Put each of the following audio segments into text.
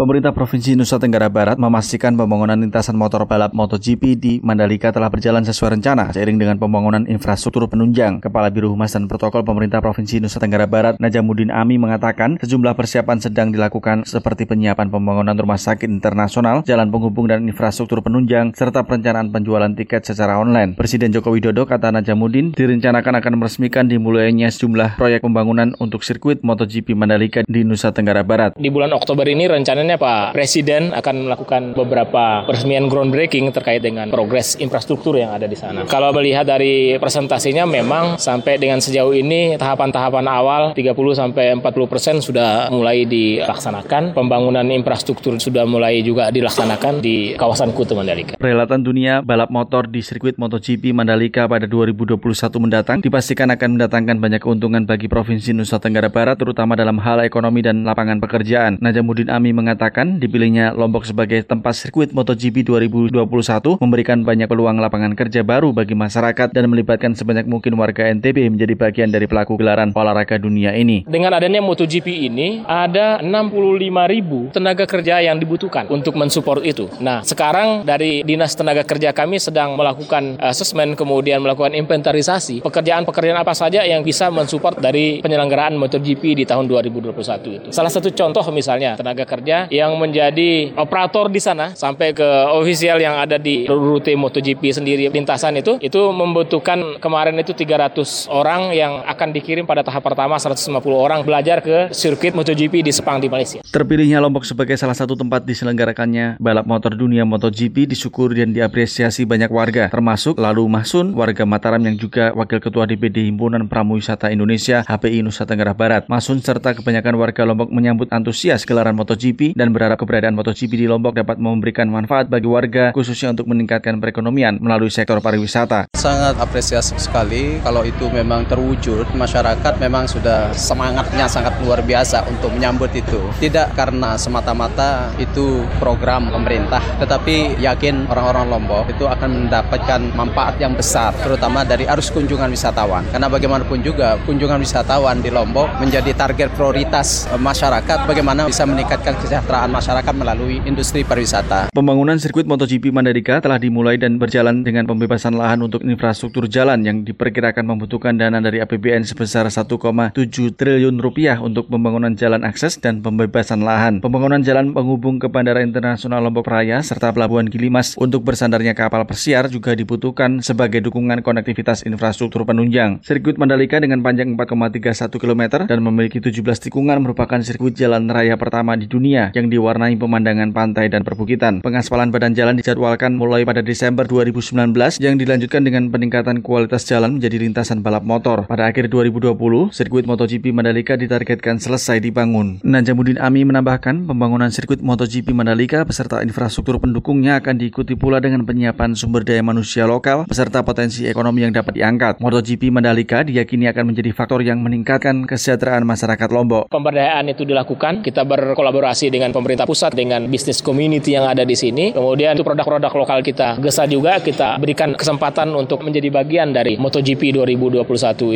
Pemerintah Provinsi Nusa Tenggara Barat memastikan pembangunan lintasan motor balap MotoGP di Mandalika telah berjalan sesuai rencana seiring dengan pembangunan infrastruktur penunjang. Kepala Biro Humas dan Protokol Pemerintah Provinsi Nusa Tenggara Barat, Najamuddin Ami mengatakan sejumlah persiapan sedang dilakukan seperti penyiapan pembangunan rumah sakit internasional, jalan penghubung dan infrastruktur penunjang, serta perencanaan penjualan tiket secara online. Presiden Joko Widodo kata Najamuddin direncanakan akan meresmikan dimulainya sejumlah proyek pembangunan untuk sirkuit MotoGP Mandalika di Nusa Tenggara Barat. Di bulan Oktober ini rencananya Pak Presiden akan melakukan beberapa peresmian groundbreaking terkait dengan progres infrastruktur yang ada di sana. Kalau melihat dari presentasinya memang sampai dengan sejauh ini tahapan-tahapan awal 30 sampai 40 persen sudah mulai dilaksanakan. Pembangunan infrastruktur sudah mulai juga dilaksanakan di kawasan Kuta Mandalika. Perhelatan dunia balap motor di sirkuit MotoGP Mandalika pada 2021 mendatang dipastikan akan mendatangkan banyak keuntungan bagi Provinsi Nusa Tenggara Barat terutama dalam hal ekonomi dan lapangan pekerjaan. Najamuddin Ami mengatakan mengatakan dipilihnya Lombok sebagai tempat sirkuit MotoGP 2021 memberikan banyak peluang lapangan kerja baru bagi masyarakat dan melibatkan sebanyak mungkin warga NTB menjadi bagian dari pelaku gelaran olahraga dunia ini. Dengan adanya MotoGP ini, ada 65 ribu tenaga kerja yang dibutuhkan untuk mensupport itu. Nah, sekarang dari Dinas Tenaga Kerja kami sedang melakukan asesmen, kemudian melakukan inventarisasi pekerjaan-pekerjaan apa saja yang bisa mensupport dari penyelenggaraan MotoGP di tahun 2021 itu. Salah satu contoh misalnya tenaga kerja yang menjadi operator di sana sampai ke ofisial yang ada di rute MotoGP sendiri lintasan itu itu membutuhkan kemarin itu 300 orang yang akan dikirim pada tahap pertama 150 orang belajar ke sirkuit MotoGP di Sepang di Malaysia. Terpilihnya Lombok sebagai salah satu tempat diselenggarakannya balap motor dunia MotoGP disyukuri dan diapresiasi banyak warga termasuk Lalu Mahsun warga Mataram yang juga wakil ketua DPD Himpunan Pramuwisata Indonesia HPI Nusa Tenggara Barat. Mahsun serta kebanyakan warga Lombok menyambut antusias gelaran MotoGP dan berharap keberadaan MotoGP di Lombok dapat memberikan manfaat bagi warga khususnya untuk meningkatkan perekonomian melalui sektor pariwisata. Sangat apresiasi sekali kalau itu memang terwujud, masyarakat memang sudah semangatnya sangat luar biasa untuk menyambut itu. Tidak karena semata-mata itu program pemerintah, tetapi yakin orang-orang Lombok itu akan mendapatkan manfaat yang besar, terutama dari arus kunjungan wisatawan. Karena bagaimanapun juga kunjungan wisatawan di Lombok menjadi target prioritas masyarakat bagaimana bisa meningkatkan kesejahteraan kesejahteraan masyarakat melalui industri pariwisata. Pembangunan sirkuit MotoGP Mandalika telah dimulai dan berjalan dengan pembebasan lahan untuk infrastruktur jalan yang diperkirakan membutuhkan dana dari APBN sebesar 1,7 triliun rupiah untuk pembangunan jalan akses dan pembebasan lahan. Pembangunan jalan penghubung ke Bandara Internasional Lombok Raya serta Pelabuhan Gilimas untuk bersandarnya kapal persiar juga dibutuhkan sebagai dukungan konektivitas infrastruktur penunjang. Sirkuit Mandalika dengan panjang 4,31 km dan memiliki 17 tikungan merupakan sirkuit jalan raya pertama di dunia yang diwarnai pemandangan pantai dan perbukitan. Pengaspalan badan jalan dijadwalkan mulai pada Desember 2019 yang dilanjutkan dengan peningkatan kualitas jalan menjadi lintasan balap motor. Pada akhir 2020, sirkuit MotoGP Mandalika ditargetkan selesai dibangun. Najamuddin Ami menambahkan pembangunan sirkuit MotoGP Mandalika beserta infrastruktur pendukungnya akan diikuti pula dengan penyiapan sumber daya manusia lokal beserta potensi ekonomi yang dapat diangkat. MotoGP Mandalika diyakini akan menjadi faktor yang meningkatkan kesejahteraan masyarakat Lombok. Pemberdayaan itu dilakukan, kita berkolaborasi dengan dengan pemerintah pusat dengan bisnis community yang ada di sini. Kemudian itu produk-produk lokal kita gesa juga kita berikan kesempatan untuk menjadi bagian dari MotoGP 2021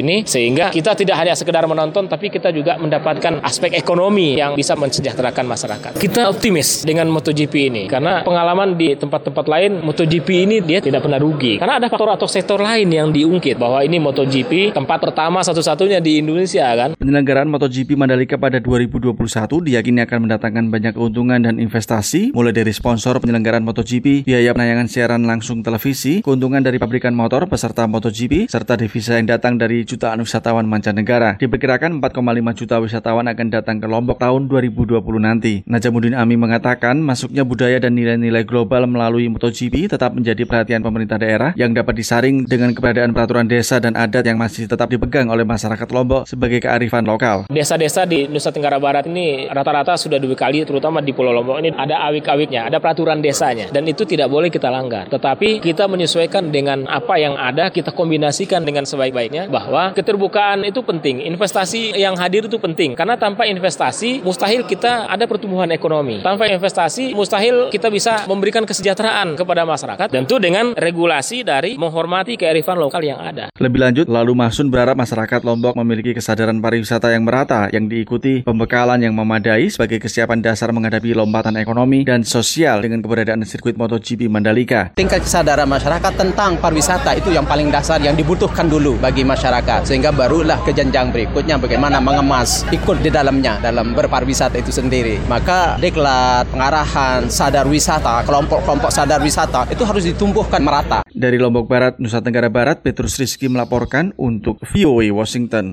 ini sehingga kita tidak hanya sekedar menonton tapi kita juga mendapatkan aspek ekonomi yang bisa mensejahterakan masyarakat. Kita optimis dengan MotoGP ini karena pengalaman di tempat-tempat lain MotoGP ini dia tidak pernah rugi karena ada faktor atau sektor lain yang diungkit bahwa ini MotoGP tempat pertama satu-satunya di Indonesia kan. Penyelenggaraan MotoGP Mandalika pada 2021 diyakini akan mendatangkan banyak keuntungan dan investasi, mulai dari sponsor penyelenggaraan MotoGP, biaya penayangan siaran langsung televisi, keuntungan dari pabrikan motor peserta MotoGP, serta devisa yang datang dari jutaan wisatawan mancanegara. Diperkirakan 4,5 juta wisatawan akan datang ke Lombok tahun 2020 nanti. Najamuddin Ami mengatakan, masuknya budaya dan nilai-nilai global melalui MotoGP tetap menjadi perhatian pemerintah daerah yang dapat disaring dengan keberadaan peraturan desa dan adat yang masih tetap dipegang oleh masyarakat Lombok sebagai kearifan lokal. Desa-desa di Nusa Tenggara Barat ini rata-rata sudah dua kali terutama di Pulau Lombok ini ada awik-awiknya, ada peraturan desanya dan itu tidak boleh kita langgar. Tetapi kita menyesuaikan dengan apa yang ada, kita kombinasikan dengan sebaik-baiknya bahwa keterbukaan itu penting, investasi yang hadir itu penting karena tanpa investasi mustahil kita ada pertumbuhan ekonomi. Tanpa investasi mustahil kita bisa memberikan kesejahteraan kepada masyarakat tentu dengan regulasi dari menghormati kearifan lokal yang ada. Lebih lanjut, lalu Masun berharap masyarakat Lombok memiliki kesadaran pariwisata yang merata yang diikuti pembekalan yang memadai sebagai kesiapan dasar dasar menghadapi lompatan ekonomi dan sosial dengan keberadaan sirkuit MotoGP Mandalika. Tingkat kesadaran masyarakat tentang pariwisata itu yang paling dasar yang dibutuhkan dulu bagi masyarakat sehingga barulah ke jenjang berikutnya bagaimana mengemas ikut di dalamnya dalam berpariwisata itu sendiri. Maka diklat, pengarahan, sadar wisata, kelompok-kelompok sadar wisata itu harus ditumbuhkan merata. Dari Lombok Barat, Nusa Tenggara Barat, Petrus Rizky melaporkan untuk VOA Washington.